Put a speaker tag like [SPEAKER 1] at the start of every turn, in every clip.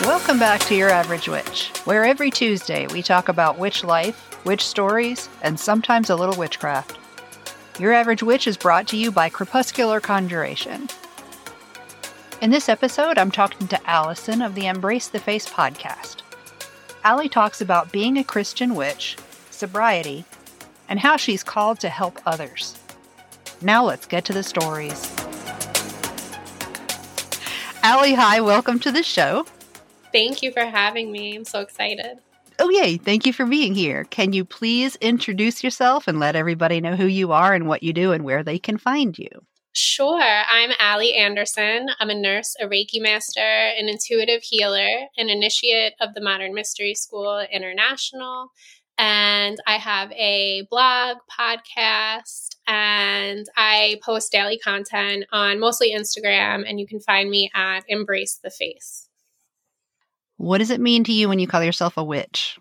[SPEAKER 1] Welcome back to Your Average Witch, where every Tuesday we talk about witch life, witch stories, and sometimes a little witchcraft. Your Average Witch is brought to you by Crepuscular Conjuration. In this episode, I'm talking to Allison of the Embrace the Face podcast. Alli talks about being a Christian witch, sobriety, and how she's called to help others. Now let's get to the stories. Alli, hi, welcome to the show.
[SPEAKER 2] Thank you for having me. I'm so excited.
[SPEAKER 1] Oh, yay. Thank you for being here. Can you please introduce yourself and let everybody know who you are and what you do and where they can find you?
[SPEAKER 2] Sure. I'm Alli Anderson. I'm a nurse, a Reiki master, an intuitive healer, an initiate of the Modern Mystery School International. And I have a blog, podcast, and I post daily content on mostly Instagram. And you can find me at Embrace the Face.
[SPEAKER 1] What does it mean to you when you call yourself a witch?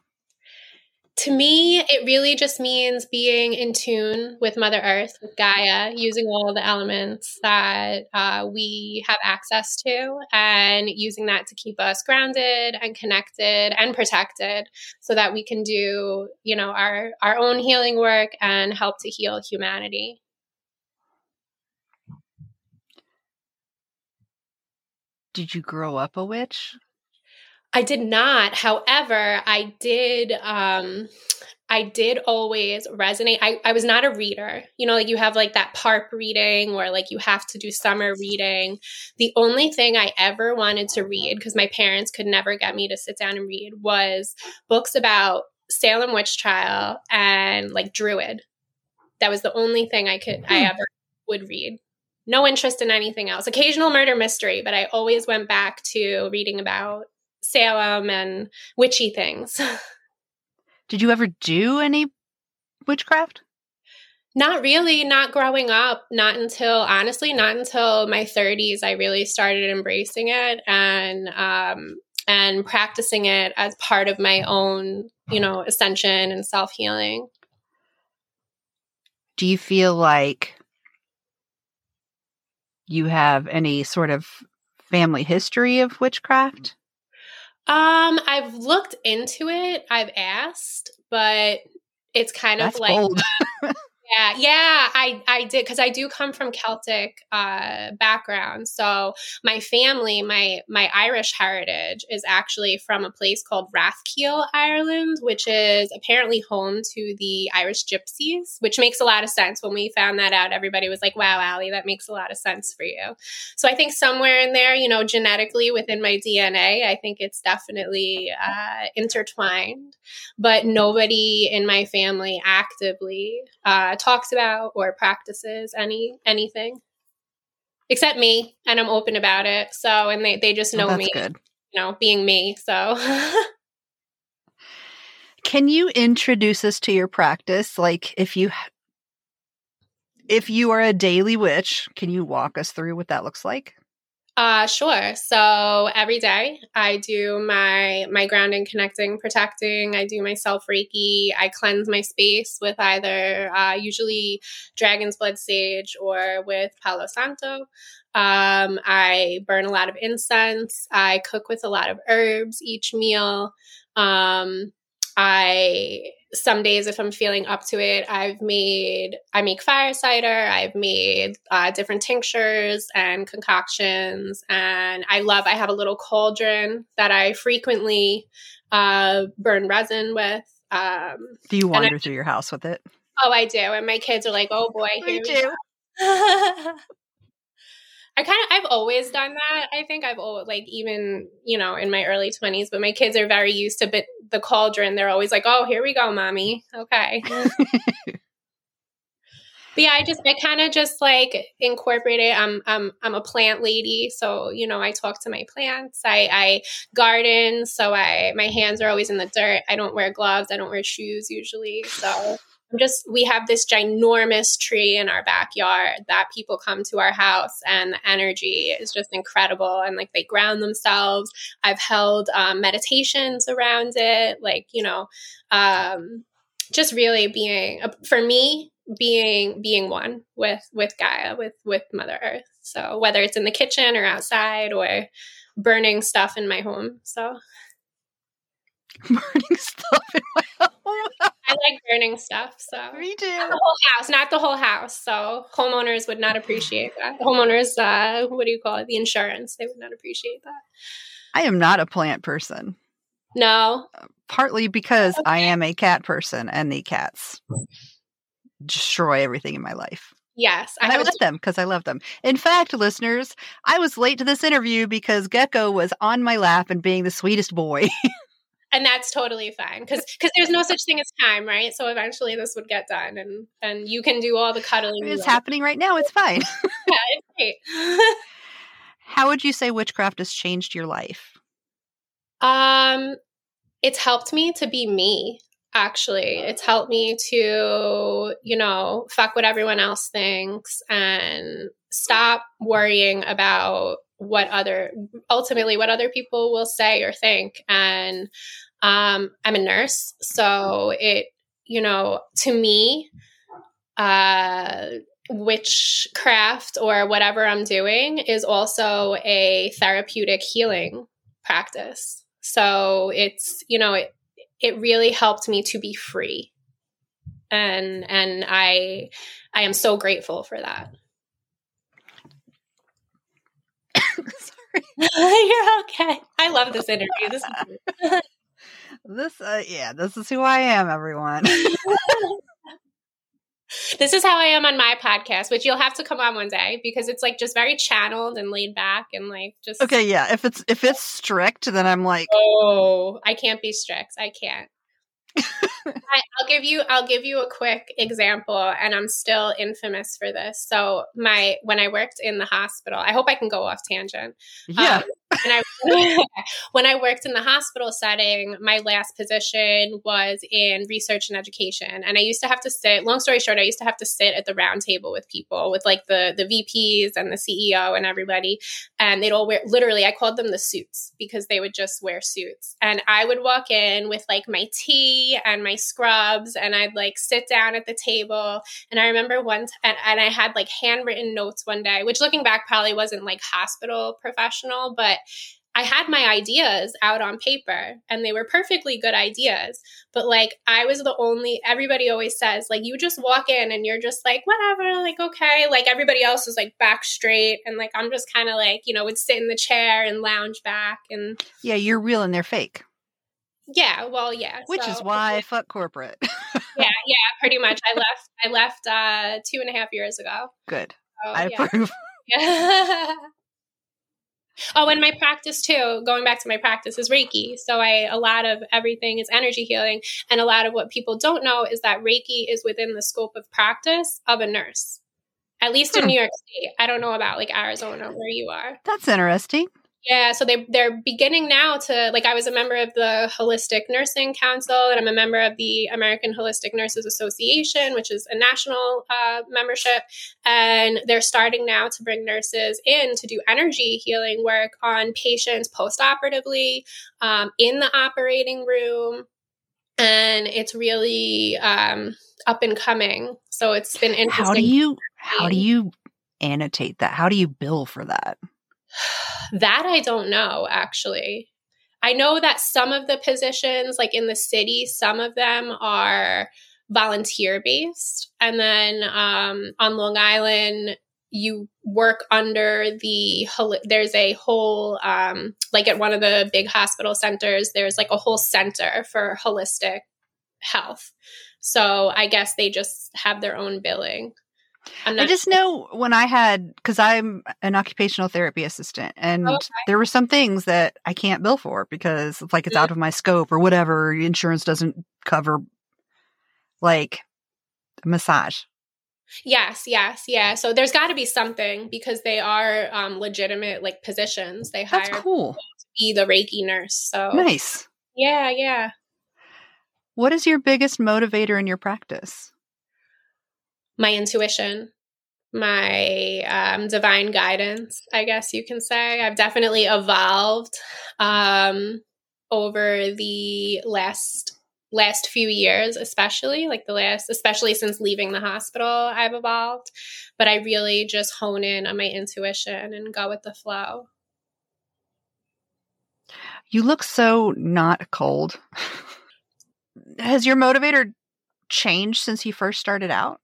[SPEAKER 2] To me, it really just means being in tune with Mother Earth, with Gaia, using all the elements that uh, we have access to, and using that to keep us grounded and connected and protected, so that we can do, you know, our our own healing work and help to heal humanity.
[SPEAKER 1] Did you grow up a witch?
[SPEAKER 2] I did not. However, I did um I did always resonate. I, I was not a reader. You know, like you have like that PARP reading or like you have to do summer reading. The only thing I ever wanted to read, because my parents could never get me to sit down and read, was books about Salem witch trial and like Druid. That was the only thing I could I hmm. ever would read. No interest in anything else. Occasional murder mystery, but I always went back to reading about Salem and witchy things.
[SPEAKER 1] Did you ever do any witchcraft?
[SPEAKER 2] Not really, not growing up, not until honestly, not until my 30s I really started embracing it and um and practicing it as part of my own, you know, ascension and self-healing.
[SPEAKER 1] Do you feel like you have any sort of family history of witchcraft?
[SPEAKER 2] Um, I've looked into it. I've asked, but it's kind
[SPEAKER 1] That's
[SPEAKER 2] of like Yeah, yeah, I I did because I do come from Celtic uh, background. So my family, my my Irish heritage, is actually from a place called Rathkeale, Ireland, which is apparently home to the Irish Gypsies, which makes a lot of sense. When we found that out, everybody was like, "Wow, Alli, that makes a lot of sense for you." So I think somewhere in there, you know, genetically within my DNA, I think it's definitely uh, intertwined. But nobody in my family actively. Uh, talks about or practices any anything? Except me and i'm open about it so and they, they just oh, know
[SPEAKER 1] oh,
[SPEAKER 2] me
[SPEAKER 1] good.
[SPEAKER 2] you know being me so.
[SPEAKER 1] Can you introduce us to your practice? Like if you if you are a daily witch can you walk us through what that looks like
[SPEAKER 2] uh, sure. So every day I do my my grounding, connecting, protecting. I do my self reiki. I cleanse my space with either uh, usually dragon's blood sage or with Palo Santo. Um, I burn a lot of incense. I cook with a lot of herbs each meal. Um, I some days if i'm feeling up to it i've made i make fire cider i've made uh, different tinctures and concoctions and i love i have a little cauldron that i frequently uh, burn resin with um,
[SPEAKER 1] do you wander I, through your house with it
[SPEAKER 2] oh i do and my kids are like oh boy
[SPEAKER 1] Me too.
[SPEAKER 2] I kind of I've always done that. I think I've always like even you know in my early twenties, but my kids are very used to bit the cauldron. They're always like, "Oh, here we go, mommy." Okay. but yeah, I just I kind of just like incorporate it. I'm I'm I'm a plant lady, so you know I talk to my plants. I I garden, so I my hands are always in the dirt. I don't wear gloves. I don't wear shoes usually, so just we have this ginormous tree in our backyard that people come to our house and the energy is just incredible and like they ground themselves i've held um, meditations around it like you know um, just really being for me being being one with with gaia with with mother earth so whether it's in the kitchen or outside or burning stuff in my home. So
[SPEAKER 1] burning stuff in my home.
[SPEAKER 2] I like burning stuff. So
[SPEAKER 1] me too.
[SPEAKER 2] Not the whole house, not the whole house. So homeowners would not appreciate that. Homeowners, uh, what do you call it? The insurance. They would not appreciate that.
[SPEAKER 1] I am not a plant person.
[SPEAKER 2] No.
[SPEAKER 1] Partly because okay. I am a cat person and the cats destroy everything in my life.
[SPEAKER 2] Yes.
[SPEAKER 1] I, I let them because I love them. In fact, listeners, I was late to this interview because Gecko was on my lap and being the sweetest boy.
[SPEAKER 2] and that's totally fine because because there's no such thing as time, right? So eventually this would get done, and and you can do all the cuddling.
[SPEAKER 1] It's happening right now. It's fine.
[SPEAKER 2] yeah, it's great.
[SPEAKER 1] How would you say witchcraft has changed your life?
[SPEAKER 2] Um, it's helped me to be me actually. It's helped me to, you know, fuck what everyone else thinks and stop worrying about what other ultimately what other people will say or think. And um i'm a nurse so it you know to me uh witchcraft or whatever i'm doing is also a therapeutic healing practice. So it's you know it it really helped me to be free. And and i i am so grateful for that sorry you're okay i love this interview this is
[SPEAKER 1] this uh, yeah this is who i am everyone
[SPEAKER 2] this is how I am on my podcast, which you'll have to come on one day because it's like just very channeled and laid back and like just
[SPEAKER 1] Okay, yeah. If it's if it's strict, then I'm like
[SPEAKER 2] Oh, I can't be strict. I can't. I, will give you I'll give you a quick example and I'm still infamous for this. So my when I worked in the hospital, I hope I can go off tangent.
[SPEAKER 1] Yeah. Um,
[SPEAKER 2] when I when I worked in the hospital setting, my last position was in research and education, and I used to have to sit. Long story short, I used to have to sit at the round table with people, with like the the VPs and the CEO and everybody, and they'd all wear literally. I called them the suits because they would just wear suits, and I would walk in with like my tea and my scrubs, and I'd like sit down at the table, and I remember one t- and, and I had like handwritten notes one day, which looking back probably wasn't like hospital professional, but I had my ideas out on paper and they were perfectly good ideas. But like, I was the only, everybody always says, like, you just walk in and you're just like, whatever, like, okay. Like, everybody else is like back straight. And like, I'm just kind of like, you know, would sit in the chair and lounge back. And
[SPEAKER 1] yeah, you're real and they're fake.
[SPEAKER 2] Yeah, well, yeah.
[SPEAKER 1] Which so, is why fuck corporate.
[SPEAKER 2] yeah, yeah, pretty much. I left. I left uh, two and a half years ago.
[SPEAKER 1] Good. So, I yeah. approve.
[SPEAKER 2] Yeah. Oh, and my practice too, going back to my practice is Reiki. So I a lot of everything is energy healing. And a lot of what people don't know is that Reiki is within the scope of practice of a nurse. At least in hmm. New York State. I don't know about like Arizona where you are.
[SPEAKER 1] That's interesting.
[SPEAKER 2] Yeah, so they they're beginning now to like I was a member of the Holistic Nursing Council and I'm a member of the American Holistic Nurses Association, which is a national uh, membership, and they're starting now to bring nurses in to do energy healing work on patients postoperatively um, in the operating room, and it's really um, up and coming. So it's been interesting.
[SPEAKER 1] How do you how do you annotate that? How do you bill for that?
[SPEAKER 2] That I don't know, actually. I know that some of the positions, like in the city, some of them are volunteer based. And then um, on Long Island, you work under the there's a whole um, like at one of the big hospital centers there's like a whole center for holistic health so i guess they just have their own billing
[SPEAKER 1] I just know when I had because I'm an occupational therapy assistant, and okay. there were some things that I can't bill for because like it's mm-hmm. out of my scope or whatever. Insurance doesn't cover, like massage.
[SPEAKER 2] Yes, yes, yeah. So there's got to be something because they are um, legitimate like positions. They hire
[SPEAKER 1] That's cool.
[SPEAKER 2] to be the Reiki nurse. So
[SPEAKER 1] nice.
[SPEAKER 2] Yeah, yeah.
[SPEAKER 1] What is your biggest motivator in your practice?
[SPEAKER 2] My intuition, my um, divine guidance, I guess you can say. I've definitely evolved um, over the last last few years especially like the last especially since leaving the hospital i've evolved but i really just hone in on my intuition and go with the flow
[SPEAKER 1] You look so not cold. Has your motivator changed since you first started out?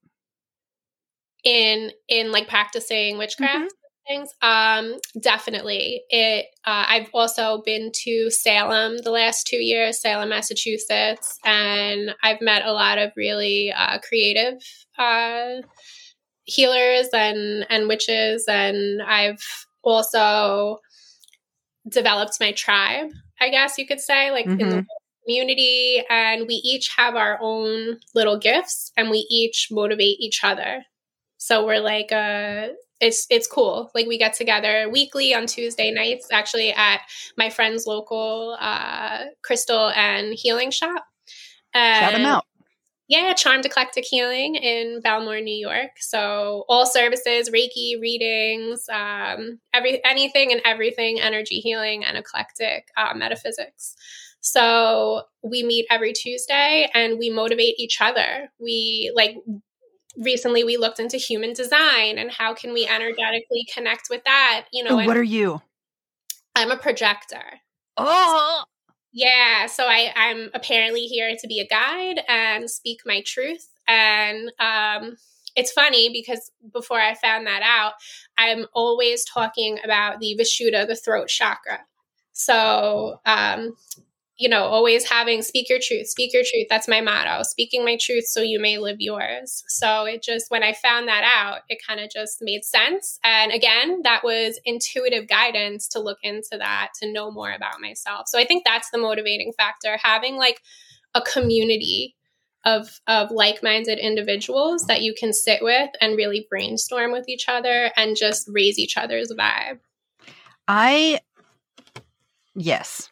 [SPEAKER 2] In in like practicing witchcraft mm-hmm. things, um, definitely. It. Uh, I've also been to Salem the last two years, Salem, Massachusetts, and I've met a lot of really uh, creative uh, healers and and witches, and I've also developed my tribe, I guess you could say, like mm-hmm. in the mm-hmm. community. And we each have our own little gifts and we each motivate each other. So we're like, uh, it's it's cool. Like we get together weekly on Tuesday nights, actually at my friend's local uh, crystal and healing shop.
[SPEAKER 1] And Shout them out.
[SPEAKER 2] Yeah, Charmed Eclectic Healing in Bellmore, New York. So all services, Reiki readings, um, every anything and everything, energy healing and eclectic uh, metaphysics. So we meet every Tuesday and we motivate each other. We like recently we looked into human design and how can we energetically connect with that. You know,
[SPEAKER 1] what are you?
[SPEAKER 2] I'm a projector.
[SPEAKER 1] Oh,
[SPEAKER 2] yeah, so I, I'm apparently here to be a guide and speak my truth. And um, it's funny because before I found that out, I'm always talking about the Vishuddha, the throat chakra. So um, you know, always having speak your truth, speak your truth. That's my motto, speaking my truth so you may live yours. So it just, when I found that out, it kind of just made sense. And again, that was intuitive guidance to look into that, to know more about myself. So I think that's the motivating factor having like a community of of like-minded individuals that you can sit with and really brainstorm with each other and just raise each other's vibe.
[SPEAKER 1] I yes,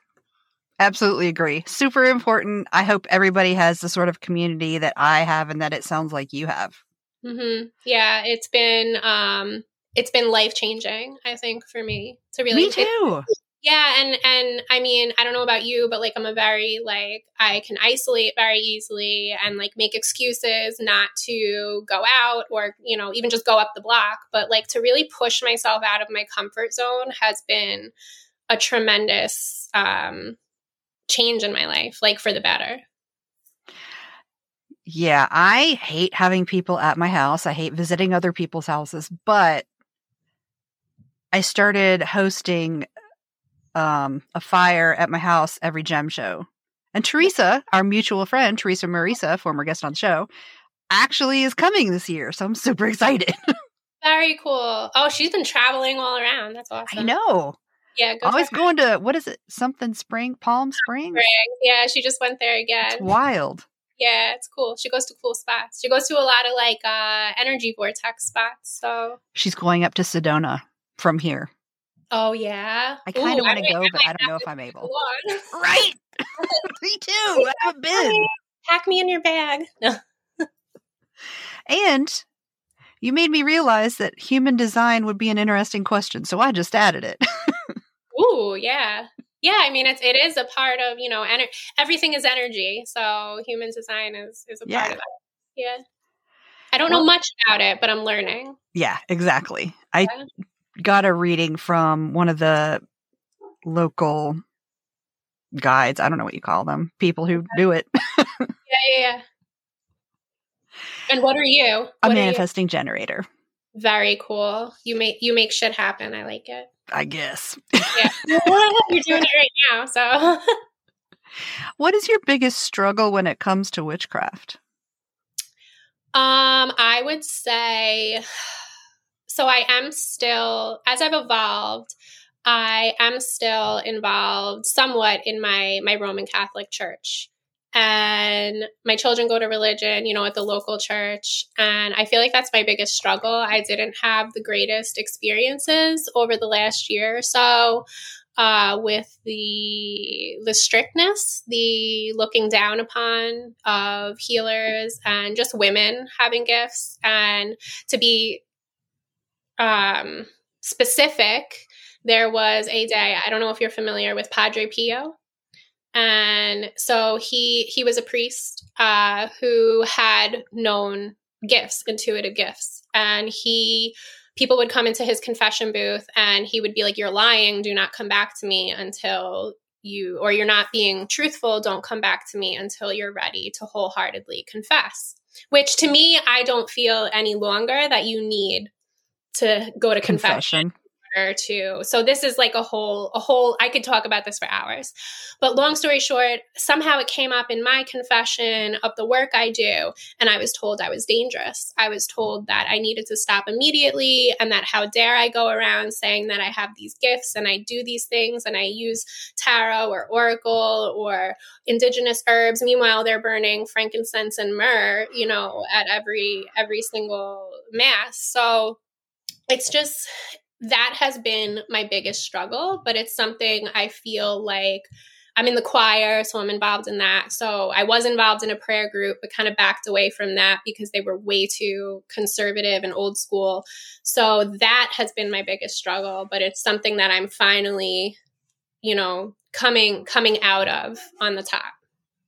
[SPEAKER 1] Absolutely agree. Super important. I hope everybody has the sort of community that I have and that it sounds like you have.
[SPEAKER 2] Mm-hmm. Yeah, it's been um, it's been life changing. I think for me to really.
[SPEAKER 1] Me too.
[SPEAKER 2] Yeah, and and I mean, I don't know about you, but like I'm a very like I can isolate very easily and like make excuses not to go out or you know even just go up the block. But like to really push myself out of my comfort zone has been a tremendous um change in my life, like for the better.
[SPEAKER 1] Yeah, I hate having people at my house. I hate visiting other people's houses, but I started hosting um, a fire at my house every gem show. And Teresa, our mutual friend, Teresa Marisa, former guest on the show, actually is coming this year. So I'm super excited.
[SPEAKER 2] Very cool. Oh, she's been traveling all around. That's awesome.
[SPEAKER 1] I know.
[SPEAKER 2] Yeah,
[SPEAKER 1] go always going to what is it? Something Spring, Palm Springs. Spring.
[SPEAKER 2] Yeah, she just went there again.
[SPEAKER 1] It's wild.
[SPEAKER 2] Yeah, it's cool. She goes to cool spots. She goes to a lot of like uh energy vortex spots. So
[SPEAKER 1] she's going up to Sedona from here.
[SPEAKER 2] Oh yeah.
[SPEAKER 1] I kind of want to go, but I don't know if I'm able. right. me too. I haven't been.
[SPEAKER 2] Pack me in your bag.
[SPEAKER 1] and you made me realize that human design would be an interesting question, so I just added it.
[SPEAKER 2] Ooh, yeah. Yeah, I mean it's it is a part of, you know, ener- everything is energy. So human design is is a yeah. part of that. Yeah. I don't well, know much about it, but I'm learning.
[SPEAKER 1] Yeah, exactly. I got a reading from one of the local guides. I don't know what you call them. People who do it.
[SPEAKER 2] yeah, yeah, yeah. And what are you?
[SPEAKER 1] What a manifesting you? generator.
[SPEAKER 2] Very cool. You make you make shit happen. I like it.
[SPEAKER 1] I guess.
[SPEAKER 2] yeah. You're doing it right now, so
[SPEAKER 1] What is your biggest struggle when it comes to witchcraft?
[SPEAKER 2] Um, I would say so I am still as I've evolved, I am still involved somewhat in my my Roman Catholic church and my children go to religion, you know, at the local church. And I feel like that's my biggest struggle. I didn't have the greatest experiences over the last year or so. Uh, with the the strictness, the looking down upon of healers and just women having gifts, and to be um, specific, there was a day. I don't know if you're familiar with Padre Pio and so he he was a priest uh, who had known gifts intuitive gifts and he people would come into his confession booth and he would be like you're lying do not come back to me until you or you're not being truthful, don't come back to me until you're ready to wholeheartedly confess. Which to me, I don't feel any longer that you need to go to confession. confession to so this is like a whole a whole i could talk about this for hours. But long story short somehow it came up in my confession of the work i do and i was told i was dangerous. I was told that i needed to stop immediately and that how dare i go around saying that i have these gifts and i do these things and i use tarot or oracle or indigenous herbs. Meanwhile they're burning frankincense and myrrh you know at every every single mass. So it's just that has been my biggest struggle, but it's something I feel like I'm in the choir, so I'm involved in that. So I was involved in a prayer group, but kind of backed away from that because they were way too conservative and old school. So that has been my biggest struggle, but it's something that I'm finally, you know, coming coming out of on the top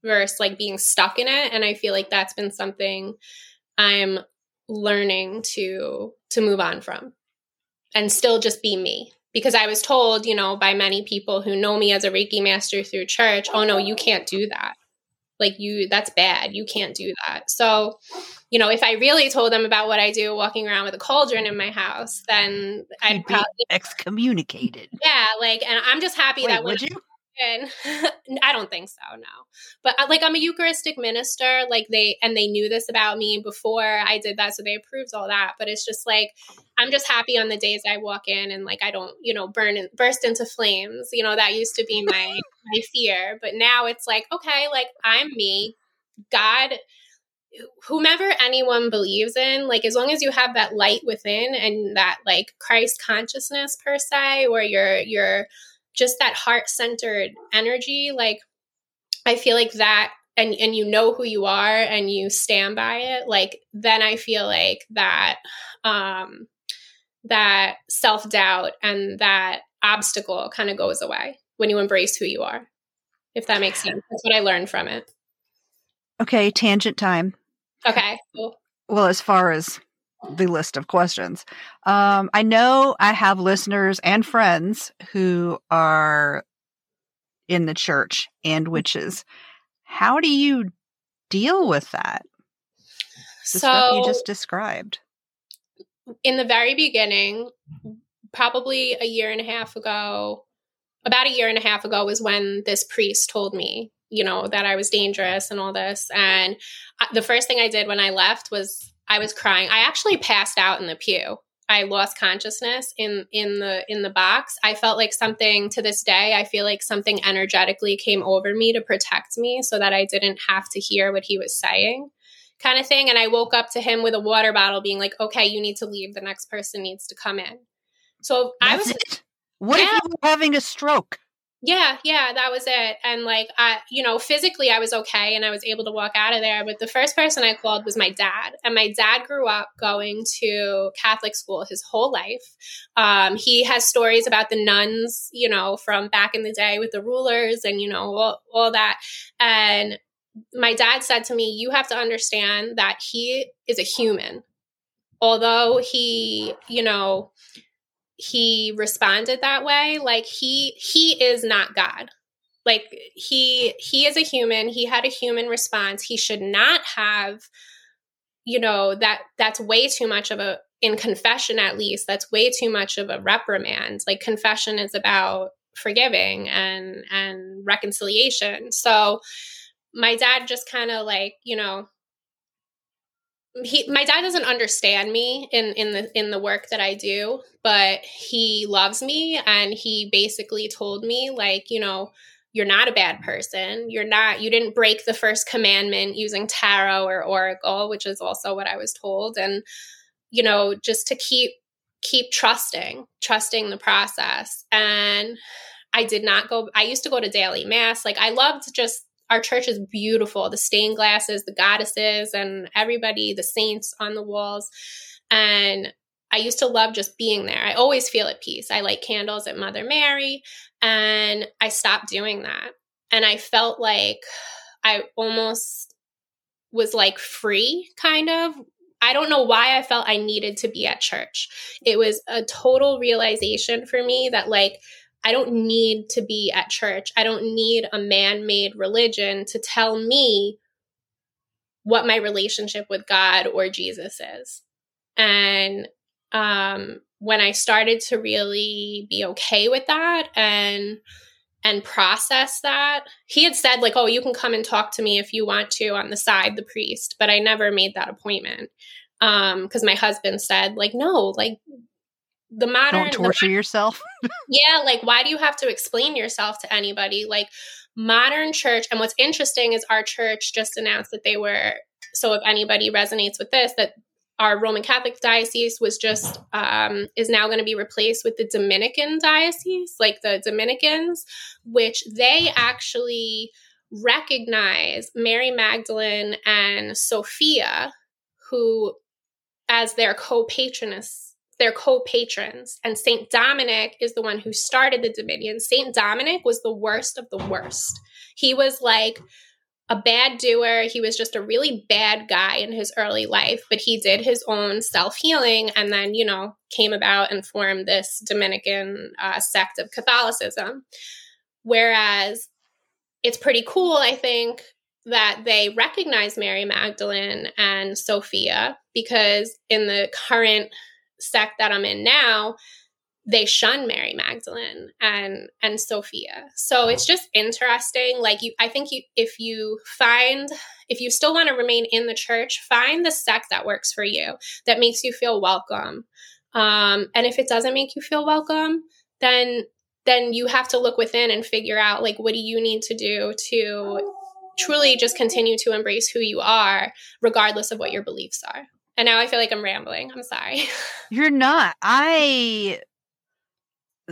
[SPEAKER 2] versus like being stuck in it. And I feel like that's been something I'm learning to to move on from and still just be me. Because I was told, you know, by many people who know me as a Reiki master through church, oh no, you can't do that. Like you, that's bad. You can't do that. So, you know, if I really told them about what I do walking around with a cauldron in my house, then I'd
[SPEAKER 1] probably excommunicated.
[SPEAKER 2] Yeah, like, and I'm just happy Wait, that would you? And I don't think so, no. But uh, like I'm a Eucharistic minister, like they and they knew this about me before I did that, so they approved all that. But it's just like I'm just happy on the days I walk in and like I don't, you know, burn and burst into flames. You know, that used to be my my fear, but now it's like okay, like I'm me. God whomever anyone believes in, like as long as you have that light within and that like Christ consciousness per se, or you're you're just that heart centered energy, like I feel like that and and you know who you are and you stand by it, like then I feel like that um that self-doubt and that obstacle kind of goes away when you embrace who you are. If that makes sense. That's what I learned from it.
[SPEAKER 1] Okay, tangent time.
[SPEAKER 2] Okay, cool.
[SPEAKER 1] Well, as far as the list of questions. Um, I know I have listeners and friends who are in the church and witches. How do you deal with that? The so, stuff you just described.
[SPEAKER 2] In the very beginning, probably a year and a half ago, about a year and a half ago was when this priest told me, you know, that I was dangerous and all this. And the first thing I did when I left was I was crying. I actually passed out in the pew. I lost consciousness in in the in the box. I felt like something to this day, I feel like something energetically came over me to protect me so that I didn't have to hear what he was saying. Kind of thing and I woke up to him with a water bottle being like, "Okay, you need to leave. The next person needs to come in." So That's I was
[SPEAKER 1] it? What yeah. if you were having a stroke?
[SPEAKER 2] Yeah, yeah, that was it. And like I, you know, physically I was okay and I was able to walk out of there. But the first person I called was my dad. And my dad grew up going to Catholic school his whole life. Um, he has stories about the nuns, you know, from back in the day with the rulers and, you know, all, all that. And my dad said to me, You have to understand that he is a human. Although he, you know, he responded that way like he he is not god. Like he he is a human. He had a human response. He should not have you know that that's way too much of a in confession at least that's way too much of a reprimand. Like confession is about forgiving and and reconciliation. So my dad just kind of like you know he my dad doesn't understand me in in the in the work that I do, but he loves me and he basically told me like, you know, you're not a bad person. You're not you didn't break the first commandment using tarot or oracle, which is also what I was told and you know, just to keep keep trusting, trusting the process. And I did not go I used to go to daily mass. Like I loved just our church is beautiful. The stained glasses the goddesses and everybody the saints on the walls. And i used to love just being there. I always feel at peace. I light candles at mother mary and i stopped doing that. And i felt like i almost was like free kind of. I don't know why I felt I needed to be at church. It was a total realization for me that, like, I don't need to be at church. I don't need a man made religion to tell me what my relationship with God or Jesus is. And um, when I started to really be okay with that and and process that, he had said like, "Oh, you can come and talk to me if you want to on the side, the priest," but I never made that appointment um because my husband said like, "No, like the modern
[SPEAKER 1] don't torture
[SPEAKER 2] the,
[SPEAKER 1] yourself."
[SPEAKER 2] yeah, like why do you have to explain yourself to anybody? Like modern church and what's interesting is our church just announced that they were so if anybody resonates with this that our Roman Catholic diocese was just um, is now going to be replaced with the Dominican diocese, like the Dominicans, which they actually recognize Mary Magdalene and Sophia, who as their co-patroness, their co-patrons, and Saint Dominic is the one who started the Dominion. Saint Dominic was the worst of the worst. He was like a bad doer. He was just a really bad guy in his early life, but he did his own self healing and then, you know, came about and formed this Dominican uh, sect of Catholicism. Whereas it's pretty cool, I think, that they recognize Mary Magdalene and Sophia because in the current sect that I'm in now, they shun Mary Magdalene and and Sophia. So it's just interesting. Like you I think you if you find if you still want to remain in the church, find the sect that works for you, that makes you feel welcome. Um, and if it doesn't make you feel welcome, then then you have to look within and figure out like what do you need to do to truly just continue to embrace who you are regardless of what your beliefs are. And now I feel like I'm rambling. I'm sorry.
[SPEAKER 1] You're not. I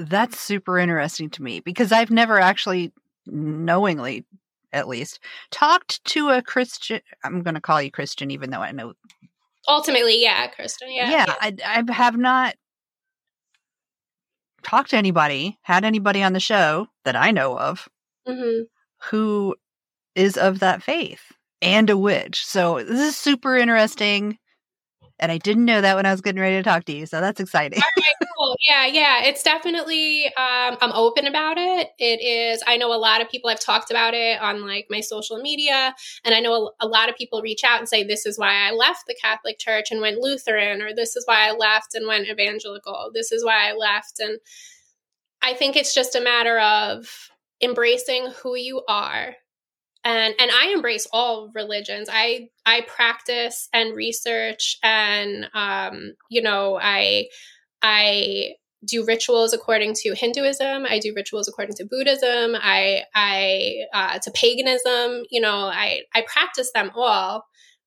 [SPEAKER 1] that's super interesting to me because I've never actually knowingly at least talked to a Christian I'm going to call you Christian even though I know
[SPEAKER 2] ultimately yeah Christian yeah
[SPEAKER 1] yeah, yeah. I, I have not talked to anybody had anybody on the show that I know of mm-hmm. who is of that faith and a witch so this is super interesting and I didn't know that when I was getting ready to talk to you. So that's exciting.
[SPEAKER 2] All right, cool. Yeah, yeah. It's definitely, um, I'm open about it. It is, I know a lot of people have talked about it on like my social media. And I know a, a lot of people reach out and say, this is why I left the Catholic Church and went Lutheran, or this is why I left and went evangelical. This is why I left. And I think it's just a matter of embracing who you are and and I embrace all religions. I I practice and research, and um, you know, I I do rituals according to Hinduism. I do rituals according to Buddhism. I I uh, to paganism. You know, I I practice them all.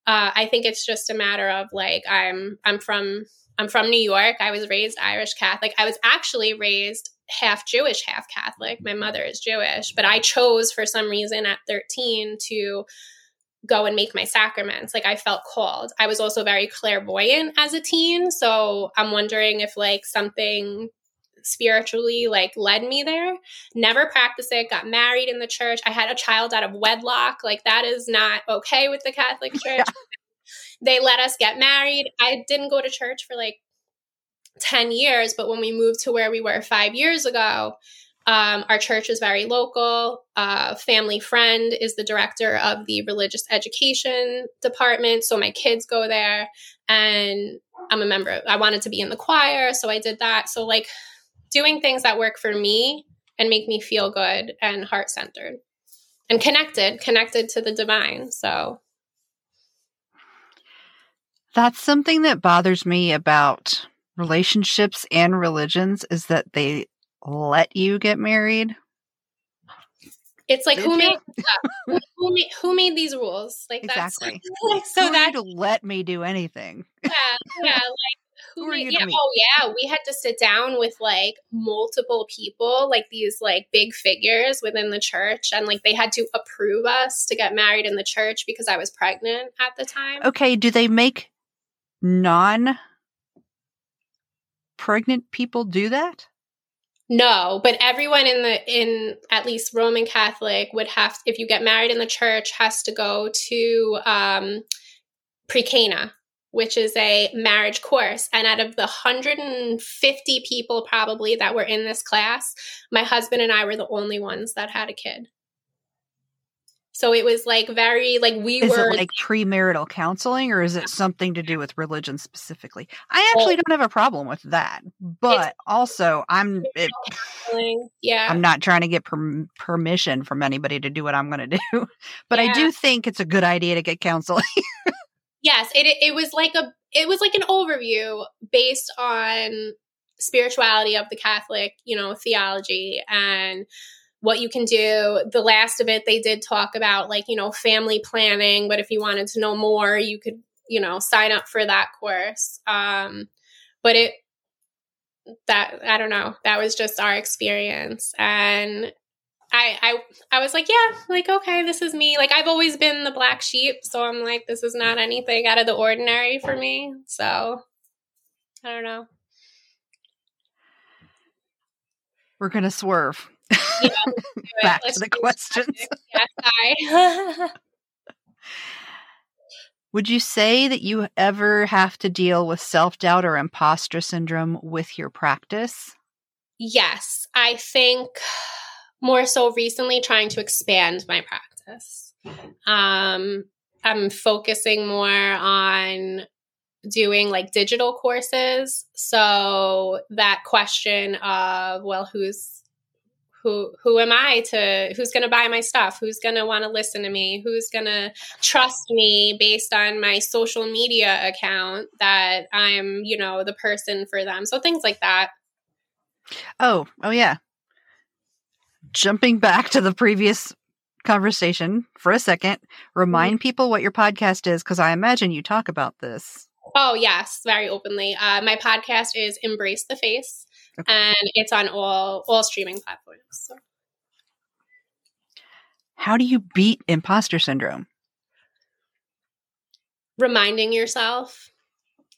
[SPEAKER 2] Uh, I think it's just a matter of like I'm I'm from I'm from New York. I was raised Irish Catholic. I was actually raised half Jewish, half Catholic. My mother is Jewish, but I chose for some reason at 13 to go and make my sacraments. Like I felt called. I was also very clairvoyant as a teen, so I'm wondering if like something spiritually like led me there. Never practiced it, got married in the church. I had a child out of wedlock. Like that is not okay with the Catholic Church. Yeah. They let us get married. I didn't go to church for like 10 years, but when we moved to where we were five years ago, um, our church is very local. Uh, family friend is the director of the religious education department. So my kids go there and I'm a member. I wanted to be in the choir. So I did that. So, like, doing things that work for me and make me feel good and heart centered and connected, connected to the divine. So,
[SPEAKER 1] that's something that bothers me about relationships and religions is that they let you get married.
[SPEAKER 2] It's like who made, who, who made who made these rules? Like
[SPEAKER 1] exactly.
[SPEAKER 2] That's, like so
[SPEAKER 1] that to let me do anything.
[SPEAKER 2] Yeah, yeah. Like who, who made, yeah, oh yeah, we had to sit down with like multiple people, like these like big figures within the church, and like they had to approve us to get married in the church because I was pregnant at the time.
[SPEAKER 1] Okay, do they make non pregnant people do that?
[SPEAKER 2] No, but everyone in the in at least Roman Catholic would have if you get married in the church has to go to um Pre-Cana. which is a marriage course. And out of the 150 people probably that were in this class, my husband and I were the only ones that had a kid. So it was like very like we
[SPEAKER 1] is
[SPEAKER 2] were
[SPEAKER 1] it like premarital counseling or is it something to do with religion specifically? I actually don't have a problem with that, but also I'm it,
[SPEAKER 2] yeah.
[SPEAKER 1] I'm not trying to get per- permission from anybody to do what I'm going to do, but
[SPEAKER 2] Yeah.
[SPEAKER 1] I do think it's a good idea to get counseling.
[SPEAKER 2] Yes, it it was like a it was like an overview based on spirituality of the Catholic, you know, theology and what you can do. The last of it they did talk about like, you know, family planning, but if you wanted to know more, you could, you know, sign up for that course. Um but it that I don't know, that was just our experience and I, I I was like, yeah, like okay, this is me. Like I've always been the black sheep, so I'm like, this is not anything out of the ordinary for me. So I don't know.
[SPEAKER 1] We're going to swerve Back to the questions.
[SPEAKER 2] it. Yes, I.
[SPEAKER 1] Would you say that you ever have to deal with self doubt or imposter syndrome with your practice?
[SPEAKER 2] yes, I think more so recently trying to expand my practice. Um, I'm focusing more on doing like digital courses. So that question of, well, who's who who am I to who's going to buy my stuff? Who's going to want to listen to me? Who's going to trust me based on my social media account that I'm, you know, the person for them. So things like that.
[SPEAKER 1] Oh, oh yeah. Jumping back to the previous conversation for a second, remind people what your podcast is because I imagine you talk about this.
[SPEAKER 2] Oh, yes, very openly. Uh, my podcast is Embrace the Face,
[SPEAKER 1] Okay.
[SPEAKER 2] and it's on all all streaming platforms. So.
[SPEAKER 1] How do you beat imposter syndrome?
[SPEAKER 2] Reminding yourself,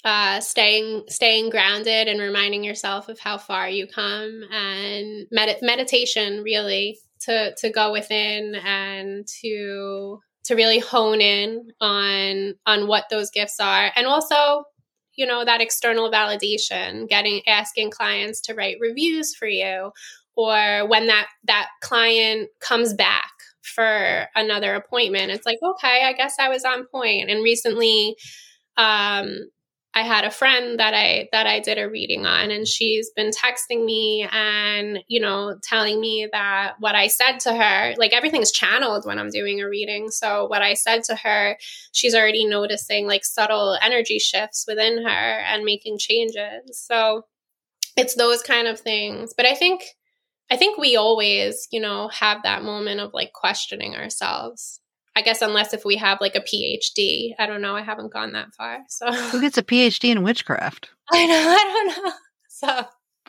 [SPEAKER 2] uh, staying staying grounded, and reminding yourself of how far you come, and med- meditation really to to go within and to to really hone in on on what those gifts are, and also you know that external validation getting asking clients to write reviews for you or when that that client comes back for another appointment it's like okay i guess i was on point. And recently um i had a friend that i that i did a reading on and she's been texting me and you know telling me that what i said to her like everything's channeled when i'm doing a reading so what i said to her she's already noticing like subtle energy shifts within her and making changes. So it's those kind of things. But I think I think we always, you know, have that moment of like questioning ourselves. I guess unless if we have like a PhD. I don't know. I haven't gone that far. So
[SPEAKER 1] Who gets a PhD in witchcraft?
[SPEAKER 2] I know, I don't know. So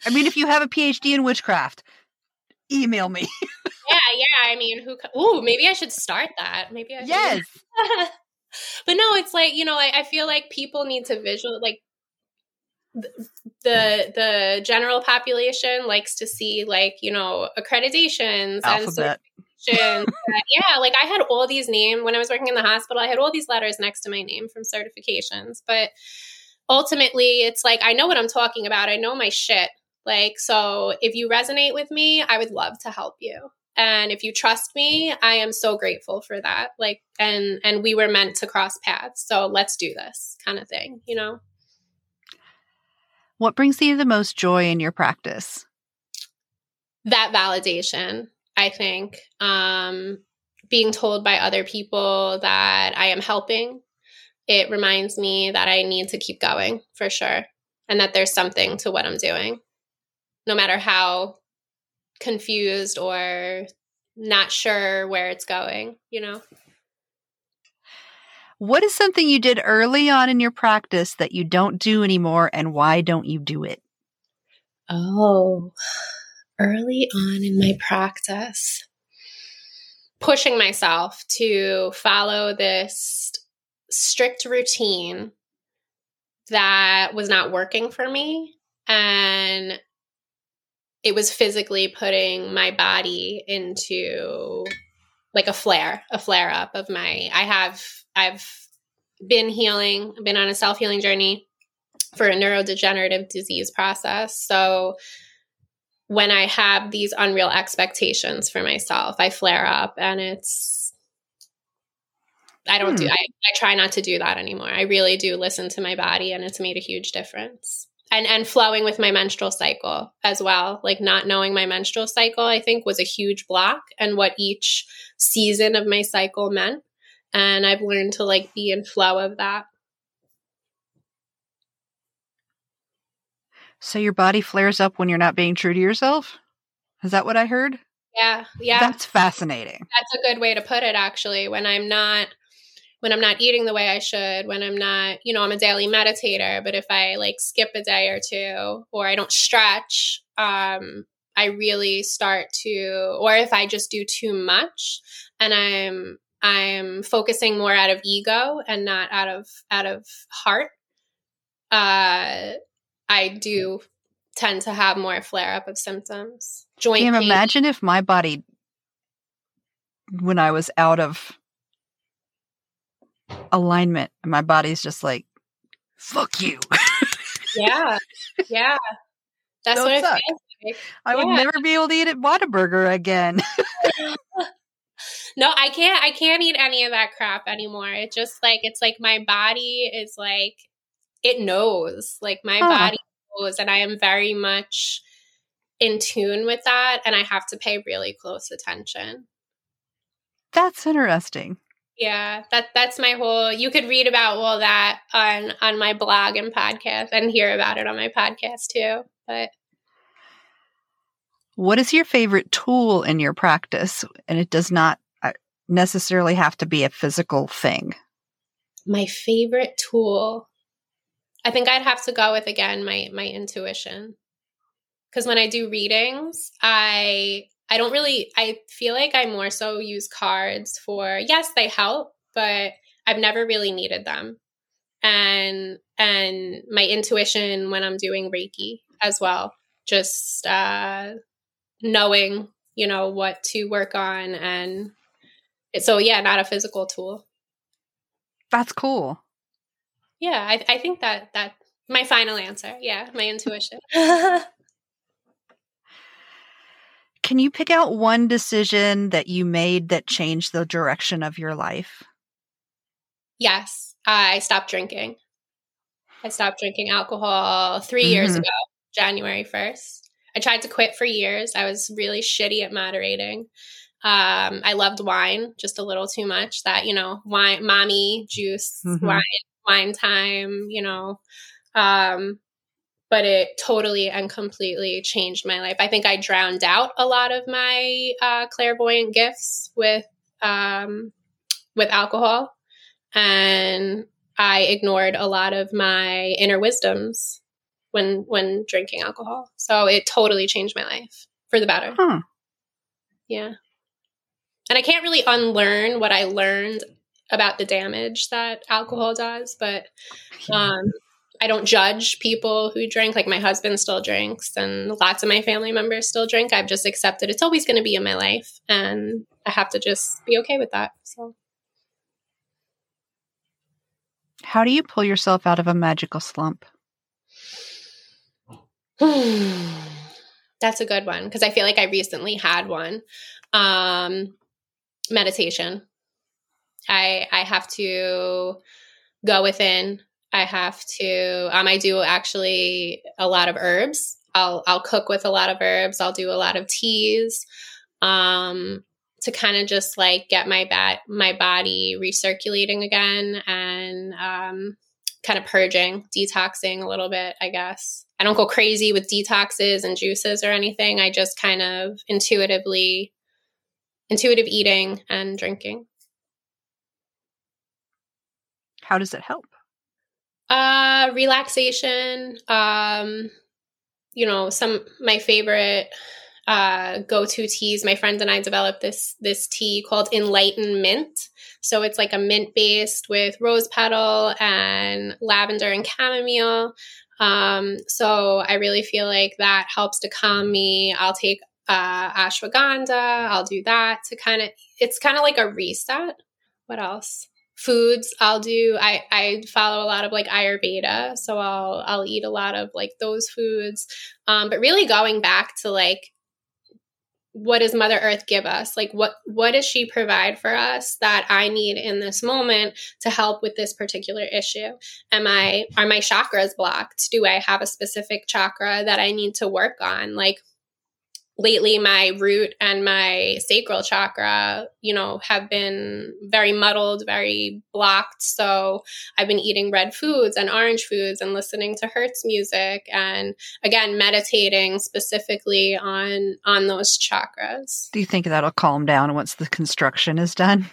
[SPEAKER 1] I mean, if you have a PhD in witchcraft, email me.
[SPEAKER 2] yeah, yeah. I mean, who? Ooh, maybe I should start that. Maybe I. should-
[SPEAKER 1] yes.
[SPEAKER 2] but no, it's like you know, I, I feel like people need to visual like the the general population likes to see like you know accreditations and
[SPEAKER 1] Alphabet.
[SPEAKER 2] Certifications. yeah, like I had all these names when I was working in the hospital. I had all these letters next to my name from certifications, but ultimately, it's like I know what I'm talking about. I know my shit. Like, so if you resonate with me, I would love to help you. And if you trust me, I am so grateful for that. Like, and and we were meant to cross paths, so let's do this kind of thing, you know.
[SPEAKER 1] What brings you the most joy in your practice?
[SPEAKER 2] That validation, I think, um, being told by other people that I am helping, it reminds me that I need to keep going for sure, and that there's something to what I'm doing, no matter how confused or not sure where it's going, you know?
[SPEAKER 1] What is something you did early on in your practice that you don't do anymore, and why don't you do it?
[SPEAKER 2] Oh, early on in my practice, pushing myself to follow this strict routine that was not working for me. And it was physically putting my body into like a flare, a flare up of my I have I've been healing, I've been on a self healing journey for a neurodegenerative disease process. So when I have these unreal expectations for myself, I flare up and it's, I don't hmm. do, I, I try not to do that anymore. I really do listen to my body and it's made a huge difference. And, and flowing with my menstrual cycle as well. Like not knowing my menstrual cycle, I think was a huge block and what each season of my cycle meant. And I've learned to like be in flow of that.
[SPEAKER 1] So your body flares up when you're not being true to yourself? Is that what I heard?
[SPEAKER 2] Yeah, yeah.
[SPEAKER 1] That's fascinating.
[SPEAKER 2] That's a good way to put it actually. When I'm not when I'm not eating the way I should, when I'm not, you know, I'm a daily meditator, but if I like skip a day or two or I don't stretch, um I really start to or if I just do too much and I'm I'm focusing more out of ego and not out of out of heart. Uh I do tend to have more flare up of symptoms.
[SPEAKER 1] Joint Can pain. imagine if my body, when I was out of alignment, my body's just like, fuck you.
[SPEAKER 2] yeah. Yeah. That's what it feels
[SPEAKER 1] like. I yeah. would never be able to eat at Whataburger again.
[SPEAKER 2] no, I can't I can't eat any of that crap anymore. It's just like it's like my body is like it knows. Like my huh. body knows, and I am very much in tune with that, and I have to pay really close attention.
[SPEAKER 1] That's interesting.
[SPEAKER 2] Yeah, that that's my whole. You could read about all that on on my blog and podcast, and hear about it on my podcast too. But
[SPEAKER 1] what is your favorite tool in your practice? And it does not uh, necessarily have to be a physical thing.
[SPEAKER 2] My favorite tool. I think I'd have to go with again my my intuition. Cuz when I do readings, I I don't really I feel like I more so use cards for yes, they help, but I've never really needed them. And and my intuition when I'm doing Reiki as well. Just uh knowing, you know, what to work on and so yeah, not a physical tool.
[SPEAKER 1] That's cool
[SPEAKER 2] yeah, I, I think that that my final answer. Yeah, my intuition.
[SPEAKER 1] Can you pick out one decision that you made that changed the direction of your life?
[SPEAKER 2] Yes, I stopped drinking. I stopped drinking alcohol 3 mm-hmm. years ago, January 1st. I tried to quit for years. I was really shitty at moderating. Um, I loved wine just a little too much. That, you know, wine, mommy juice, mm-hmm. wine wine time, you know. Um, but it totally and completely changed my life. I think I drowned out a lot of my uh, clairvoyant gifts with um, with alcohol, and I ignored a lot of my inner wisdoms when when drinking alcohol. So it totally changed my life for the better. Huh. Yeah. And I can't really unlearn what I learned about the damage that alcohol does, but um, I don't judge people who drink. Like my husband still drinks, and lots of my family members still drink. I've just accepted it's always going to be in my life, and I have to just be okay with that. So,
[SPEAKER 1] how do you pull yourself out of a magical slump?
[SPEAKER 2] That's a good one because I feel like I recently had one. Um, meditation I I have to go within. I have to um I do actually a lot of herbs. I'll I'll cook with a lot of herbs. I'll do a lot of teas. Um to kind of just like get my bat my body recirculating again and um kind of purging, detoxing a little bit, I guess. I don't go crazy with detoxes and juices or anything. I just kind of intuitively intuitive eating and drinking.
[SPEAKER 1] How does it help?
[SPEAKER 2] Uh, relaxation. Um, you know, some my favorite uh, go-to teas. My friend and I developed this this tea called Enlighten Mint. So it's like a mint based with rose petal and lavender and chamomile. Um, so I really feel like that helps to calm me. I'll take uh, ashwagandha. I'll do that to kind of. It's kind of like a reset. What else? Foods i'll do i i follow a lot of like ayurveda so i'll i'll eat a lot of like those foods. Um but really going back to like what does mother earth give us? Like what what does she provide for us that i need in this moment to help with this particular issue? Am i are my chakras blocked? Do i have a specific chakra that i need to work on? Like lately my root and my sacral chakra you know have been very muddled very blocked. So i've been eating red foods and orange foods and listening to hertz music and again meditating specifically on on those chakras.
[SPEAKER 1] Do you think that'll calm down once the construction is done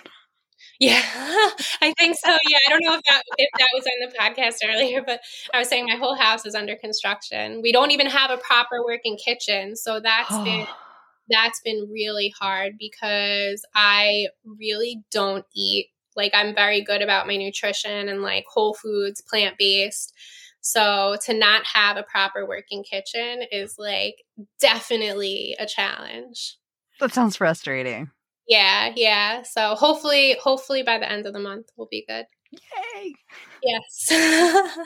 [SPEAKER 2] yeah, I think so. Yeah, I don't know if that if that was on the podcast earlier, but I was saying my whole house is under construction. We don't even have a proper working kitchen, so that's been that's been really hard because I really don't eat like I'm very good about my nutrition and like whole foods, plant based. So to not have a proper working kitchen is like definitely a challenge.
[SPEAKER 1] That sounds frustrating.
[SPEAKER 2] Yeah, yeah. So hopefully, hopefully by the end of the month we'll be good.
[SPEAKER 1] Yay!
[SPEAKER 2] Yes.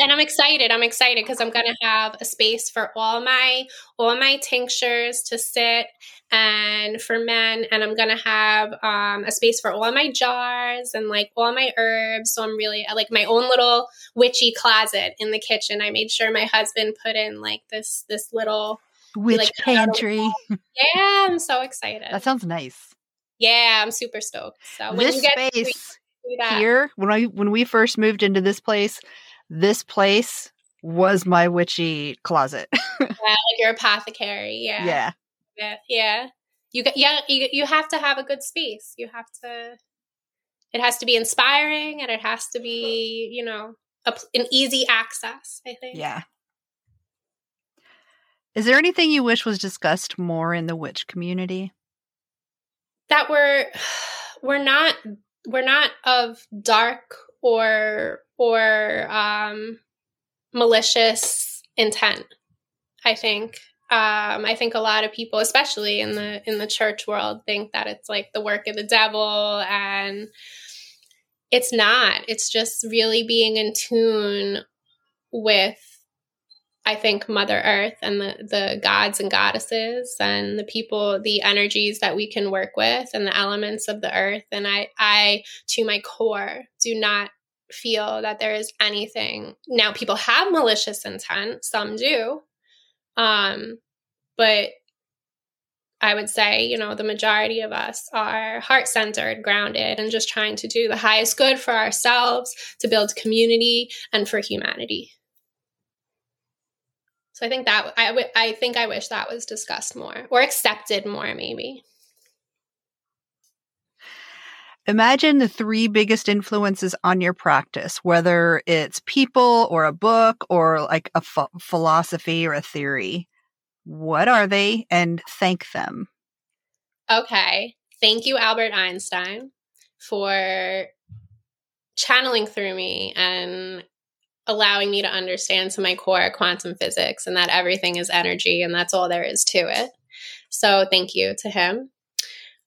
[SPEAKER 2] and I'm excited. I'm excited because I'm gonna have a space for all my all my tinctures to sit and for men, and I'm gonna have um, a space for all my jars and like all my herbs. So I'm really like my own little witchy closet in the kitchen. I made sure my husband put in like this this little
[SPEAKER 1] Witch like, pantry.
[SPEAKER 2] Yeah, I'm so excited.
[SPEAKER 1] That sounds nice.
[SPEAKER 2] Yeah, I'm super stoked. So when
[SPEAKER 1] this
[SPEAKER 2] you get
[SPEAKER 1] space here, when I when we first moved into this place, this place was my witchy closet.
[SPEAKER 2] yeah, like your apothecary. Yeah.
[SPEAKER 1] Yeah.
[SPEAKER 2] Yeah. yeah. You get yeah, you you have to have a good space. You have to it has to be inspiring and it has to be, you know, a, an easy access, I think.
[SPEAKER 1] Yeah. Is there anything you wish was discussed more in the witch community?
[SPEAKER 2] That we're we're not we're not of dark or or um, malicious intent. I think um, I think a lot of people, especially in the in the church world, think that it's like the work of the devil, and it's not. It's just really being in tune with I think Mother Earth and the, the gods and goddesses and the people, the energies that we can work with and the elements of the earth. And I, I, to my core, do not feel that there is anything. Now, people have malicious intent, some do. Um, but I would say, you know, the majority of us are heart centered, grounded, and just trying to do the highest good for ourselves, to build community, and for humanity. So I think that I, w- I think I wish that was discussed more or accepted more, maybe.
[SPEAKER 1] Imagine the three biggest influences on your practice, whether it's people or a book or like a ph- philosophy or a theory. What are they and thank them?
[SPEAKER 2] Okay. Thank you, Albert Einstein, for channeling through me and allowing me to understand to my core quantum physics and that everything is energy and that's all there is to it. So thank you to him.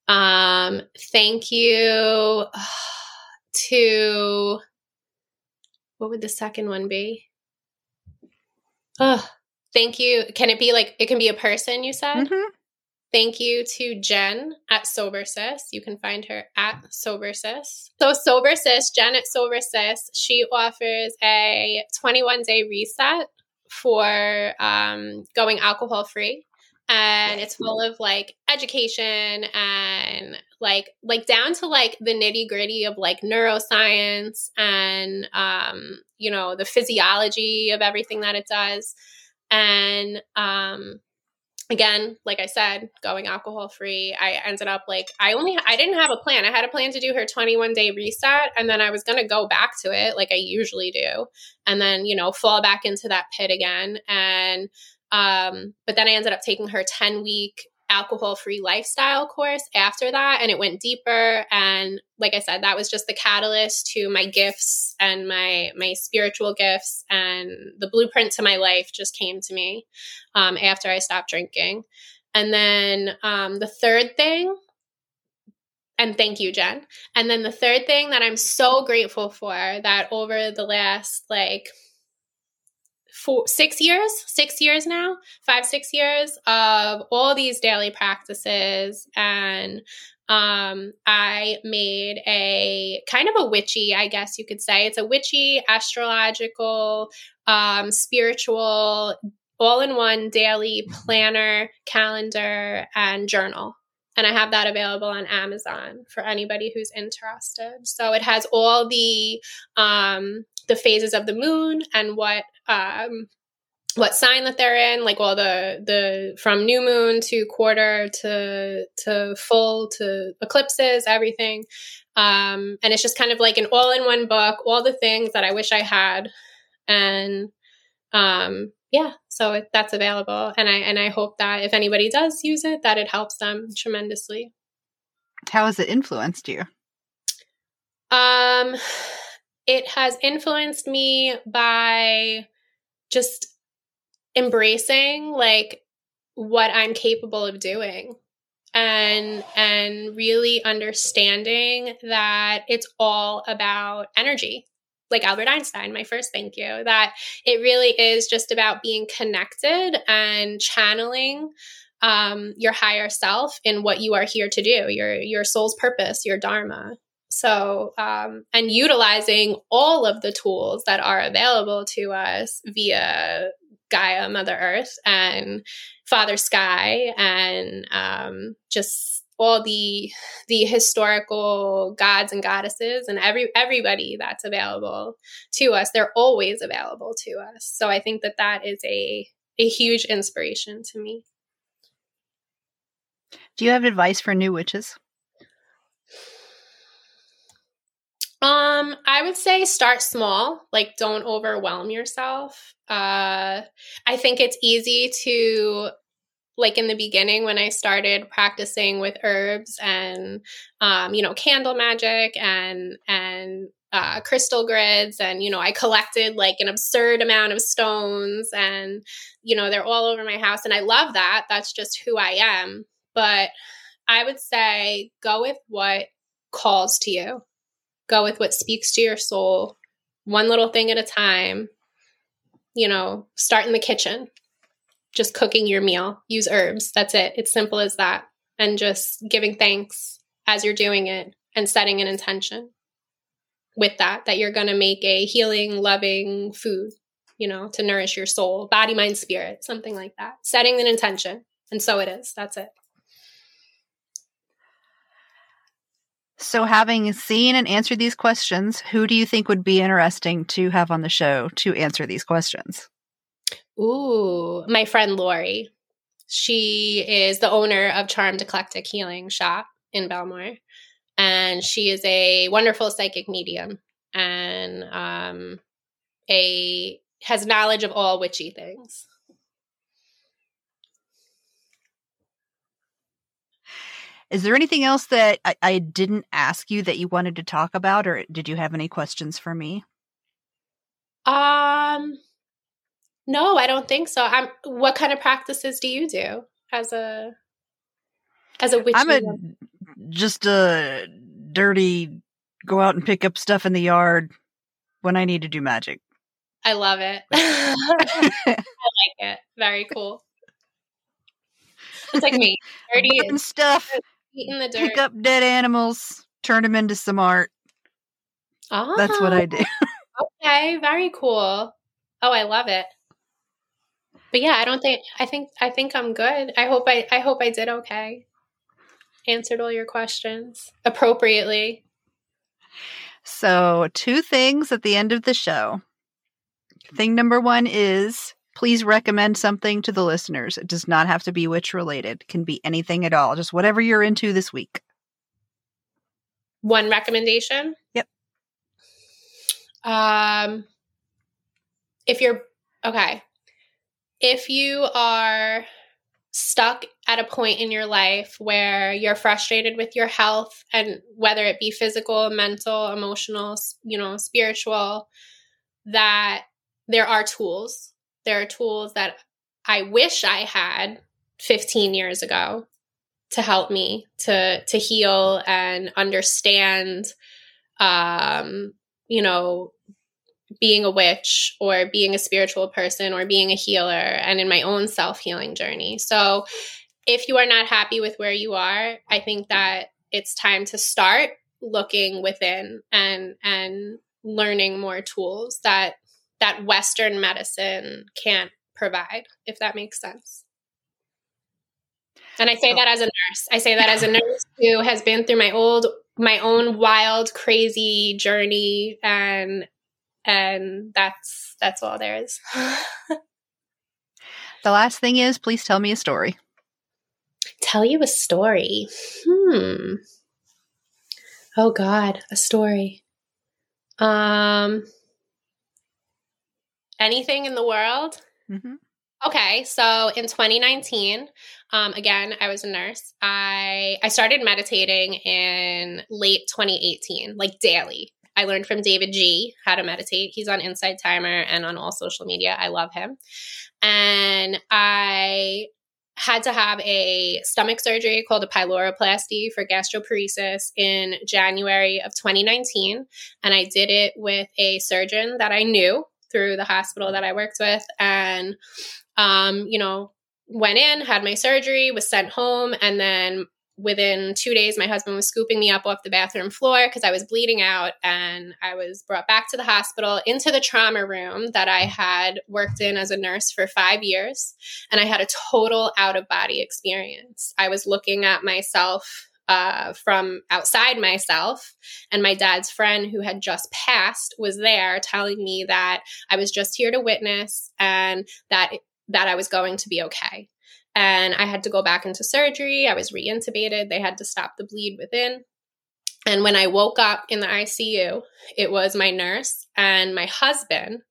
[SPEAKER 2] Um, thank you to what would the second one be? Oh, thank you. Can it be like it can be a person? You said. Mm-hmm. Thank you to Jen at SoberSis. You can find her at SoberSis. So SoberSis, Jen at SoberSis, she offers a 21 day reset for um, going alcohol free and it's full of like education and like like down to like the nitty gritty of like neuroscience and um you know the physiology of everything that it does and um again like i said going alcohol free i ended up like i only i didn't have a plan. I had a plan to do her 21 day reset and then i was going to go back to it like i usually do and then you know fall back into that pit again. And um but then i ended up taking her 10 week alcohol free lifestyle course after that and it went deeper and like i said that was just the catalyst to my gifts and my my spiritual gifts and the blueprint to my life just came to me um, after i stopped drinking and then um, the third thing and thank you, Jen. And then the third thing that I'm so grateful for that over the last like four, six years, six years now, five, six years of all these daily practices. And um, I made a kind of a witchy, I guess you could say. It's a witchy, astrological, um, spiritual, all in one daily planner, calendar, and journal and I have that available on Amazon for anybody who's interested. So it has all the um, the phases of the moon and what um, what sign that they're in, like all the the from new moon to quarter to to full to eclipses, everything. Um, and it's just kind of like an all in one book, all the things that I wish I had, and um, yeah, so it, that's available, and I and I hope that if anybody does use it, that it helps them tremendously.
[SPEAKER 1] How has it influenced you?
[SPEAKER 2] Um, it has influenced me by just embracing like what I'm capable of doing and and really understanding that it's all about energy like Albert Einstein, my first thank you, that it really is just about being connected and channeling um, your higher self in what you are here to do, your your soul's purpose, your dharma. So, um, and utilizing all of the tools that are available to us via Gaia, Mother Earth, and Father Sky, and um, just all the the historical gods and goddesses and every everybody that's available to us they're always available to us. So i think that that is a a huge inspiration to me.
[SPEAKER 1] Do you have advice for new witches
[SPEAKER 2] um i would say start small like don't overwhelm yourself. Uh i think it's easy to like in the beginning when I started practicing with herbs and um, you know candle magic and and uh, crystal grids and you know I collected like an absurd amount of stones and you know they're all over my house and I love that. That's just who I am. But I would say go with what calls to you go with what speaks to your soul one little thing at a time you know start in the kitchen just cooking your meal. Use herbs. That's it. It's simple as that. And just giving thanks as you're doing it and setting an intention with that, that you're going to make a healing, loving food, you know, to nourish your soul, body, mind, spirit, something like that. Setting an intention. And so it is. That's it.
[SPEAKER 1] So, having seen and answered these questions, who do you think would be interesting to have on the show to answer these questions?
[SPEAKER 2] Ooh, my friend Lori. She is the owner of Charmed Eclectic Healing Shop in Belmore, And she is a wonderful psychic medium and um, a has knowledge of all witchy things.
[SPEAKER 1] Is there anything else that I, I, didn't ask you that you wanted to talk about, or did you have any questions for me?
[SPEAKER 2] Um, no, I don't think so. I'm. What kind of practices do you do as a as a witch?
[SPEAKER 1] I'm a just a dirty. Go out and pick up stuff in the yard when I need to do magic.
[SPEAKER 2] I love it. I like it. Very cool. It's like me.
[SPEAKER 1] Dirty and stuff.
[SPEAKER 2] Eating the dirt.
[SPEAKER 1] Pick up dead animals. Turn them into some art. Oh, that's what I oh, do.
[SPEAKER 2] okay, very cool. Oh, I love it but yeah, I don't think I think I think I'm good. I hope I I hope I did okay. Answered all your questions appropriately.
[SPEAKER 1] So, two things at the end of the show. Thing number 1 is please recommend something to the listeners. It does not have to be witch related. It can be anything at all. Just whatever you're into this week.
[SPEAKER 2] One recommendation?
[SPEAKER 1] Yep.
[SPEAKER 2] Um if you're okay, if you are stuck at a point in your life where you're frustrated with your health and whether it be physical, mental, emotional, you know, spiritual, that there are tools. There are tools that I wish I had 15 years ago to help me to to heal and understand um you know being a witch or being a spiritual person or being a healer and in my own self-healing journey. So if you are not happy with where you are, I think that it's time to start looking within and and learning more tools that that western medicine can't provide if that makes sense. And I say that as a nurse. I say that as a nurse who has been through my old my own wild crazy journey and and that's that's all there is.
[SPEAKER 1] the last thing is please tell me a story.
[SPEAKER 2] Tell you a story. Hmm. Oh god, a story. Um anything in the world? Mm-hmm. Okay, so in 2019, um, again, I was a nurse. I I started meditating in late 2018, like daily. I learned from davidji how to meditate. He's on Insight Timer and on all social media. I love him. And I had to have a stomach surgery called a pyloroplasty for gastroparesis in January of 2019. And I did it with a surgeon that I knew through the hospital that I worked with. And um, you know, went in, had my surgery, was sent home, and then within two days, my husband was scooping me up off the bathroom floor because I was bleeding out, and I was brought back to the hospital into the trauma room that I had worked in as a nurse for five years, and I had a total out of body experience. I was looking at myself uh, from outside myself. And my dad's friend, who had just passed, was there telling me that I was just here to witness and that that I was going to be okay. And I had to go back into surgery. I was reintubated. They had to stop the bleed within. And when I woke up in the ICU, it was my nurse and my husband.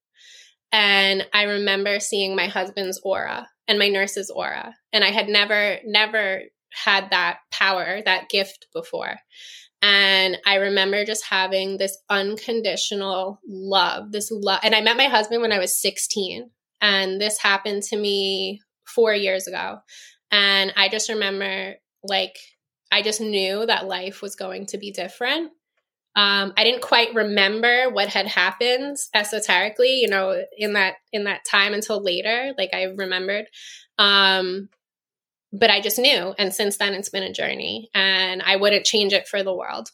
[SPEAKER 2] And I remember seeing my husband's aura and my nurse's aura. And I had never, never had that power, that gift before. And I remember just having this unconditional love, this love. And I met my husband when I was 16. And this happened to me four years ago. And I just remember, like, I just knew that life was going to be different. Um, I didn't quite remember what had happened esoterically, you know, in that in that time until later. Like I remembered, um, but I just knew. And since then, it's been a journey, and I wouldn't change it for the world.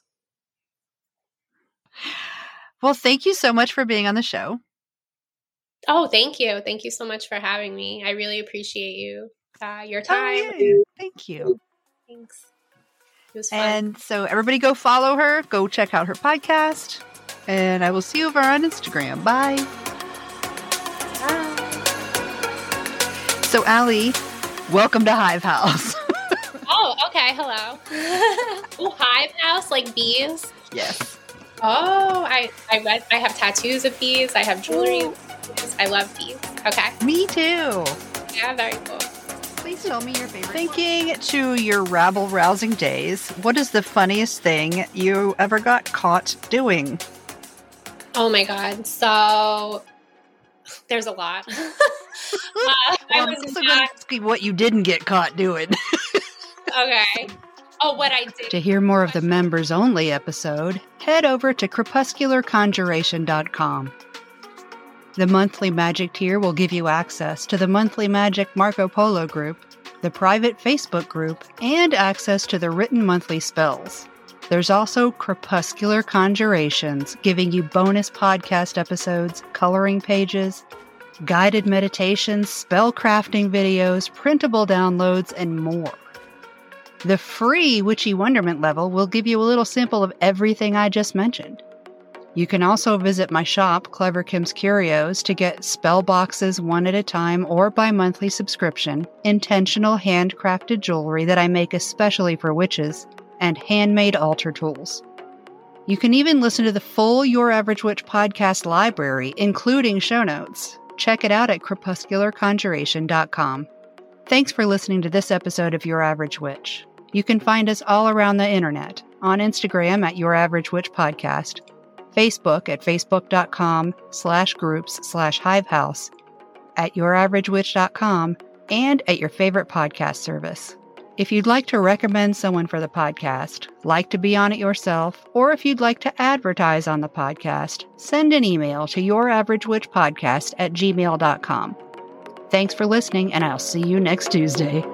[SPEAKER 1] Well, thank you so much for being on the show.
[SPEAKER 2] Oh, thank you. Thank you so much for having me. I really appreciate you, uh, your oh, time.
[SPEAKER 1] Oh, Thank you.
[SPEAKER 2] Thanks.
[SPEAKER 1] And so, everybody go follow her, go check out her podcast, and I will see you over on Instagram. Bye.
[SPEAKER 2] Bye.
[SPEAKER 1] So, Alli, welcome to Hive House.
[SPEAKER 2] oh, okay. Hello. oh, Hive House, like bees?
[SPEAKER 1] Yes.
[SPEAKER 2] Oh, I I read. I have tattoos of bees. I have jewelry. Ooh. I love bees. Okay.
[SPEAKER 1] Me too.
[SPEAKER 2] Yeah, very cool.
[SPEAKER 1] Please tell me your favorite. Thinking one. to your rabble rousing days, what is the funniest thing you ever got caught doing?
[SPEAKER 2] Oh my god! So there's a lot. uh,
[SPEAKER 1] well, I'm also going to ask you what you didn't get caught doing.
[SPEAKER 2] okay. Oh, what I did.
[SPEAKER 1] To hear more of the members only episode, head over to crepuscularconjuration.com. The monthly magic tier will give you access to the monthly magic Marco Polo group, the private Facebook group, and access to the written monthly spells. There's also Crepuscular Conjurations, giving you bonus podcast episodes, coloring pages, guided meditations, spell crafting videos, printable downloads, and more. The free Witchy Wonderment level will give you a little sample of everything I just mentioned. You can also visit my shop, Clever Kim's Curios, to get spell boxes one at a time or by monthly subscription, intentional handcrafted jewelry that I make especially for witches, and handmade altar tools. You can even listen to the full Your Average Witch podcast library, including show notes. Check it out at crepuscularconjuration.com. Thanks for listening to this episode of Your Average Witch. You can find us all around the internet on Instagram at Your Average Witch Podcast Facebook at facebook.com slash groups slash hivehouse, at youraveragewitch.com, and at your favorite podcast service. If you'd like to recommend someone for the podcast, like to be on it yourself, or if you'd like to advertise on the podcast, send an email to youraveragewitchpodcast at gmail.com. Thanks for listening, and I'll see you next Tuesday.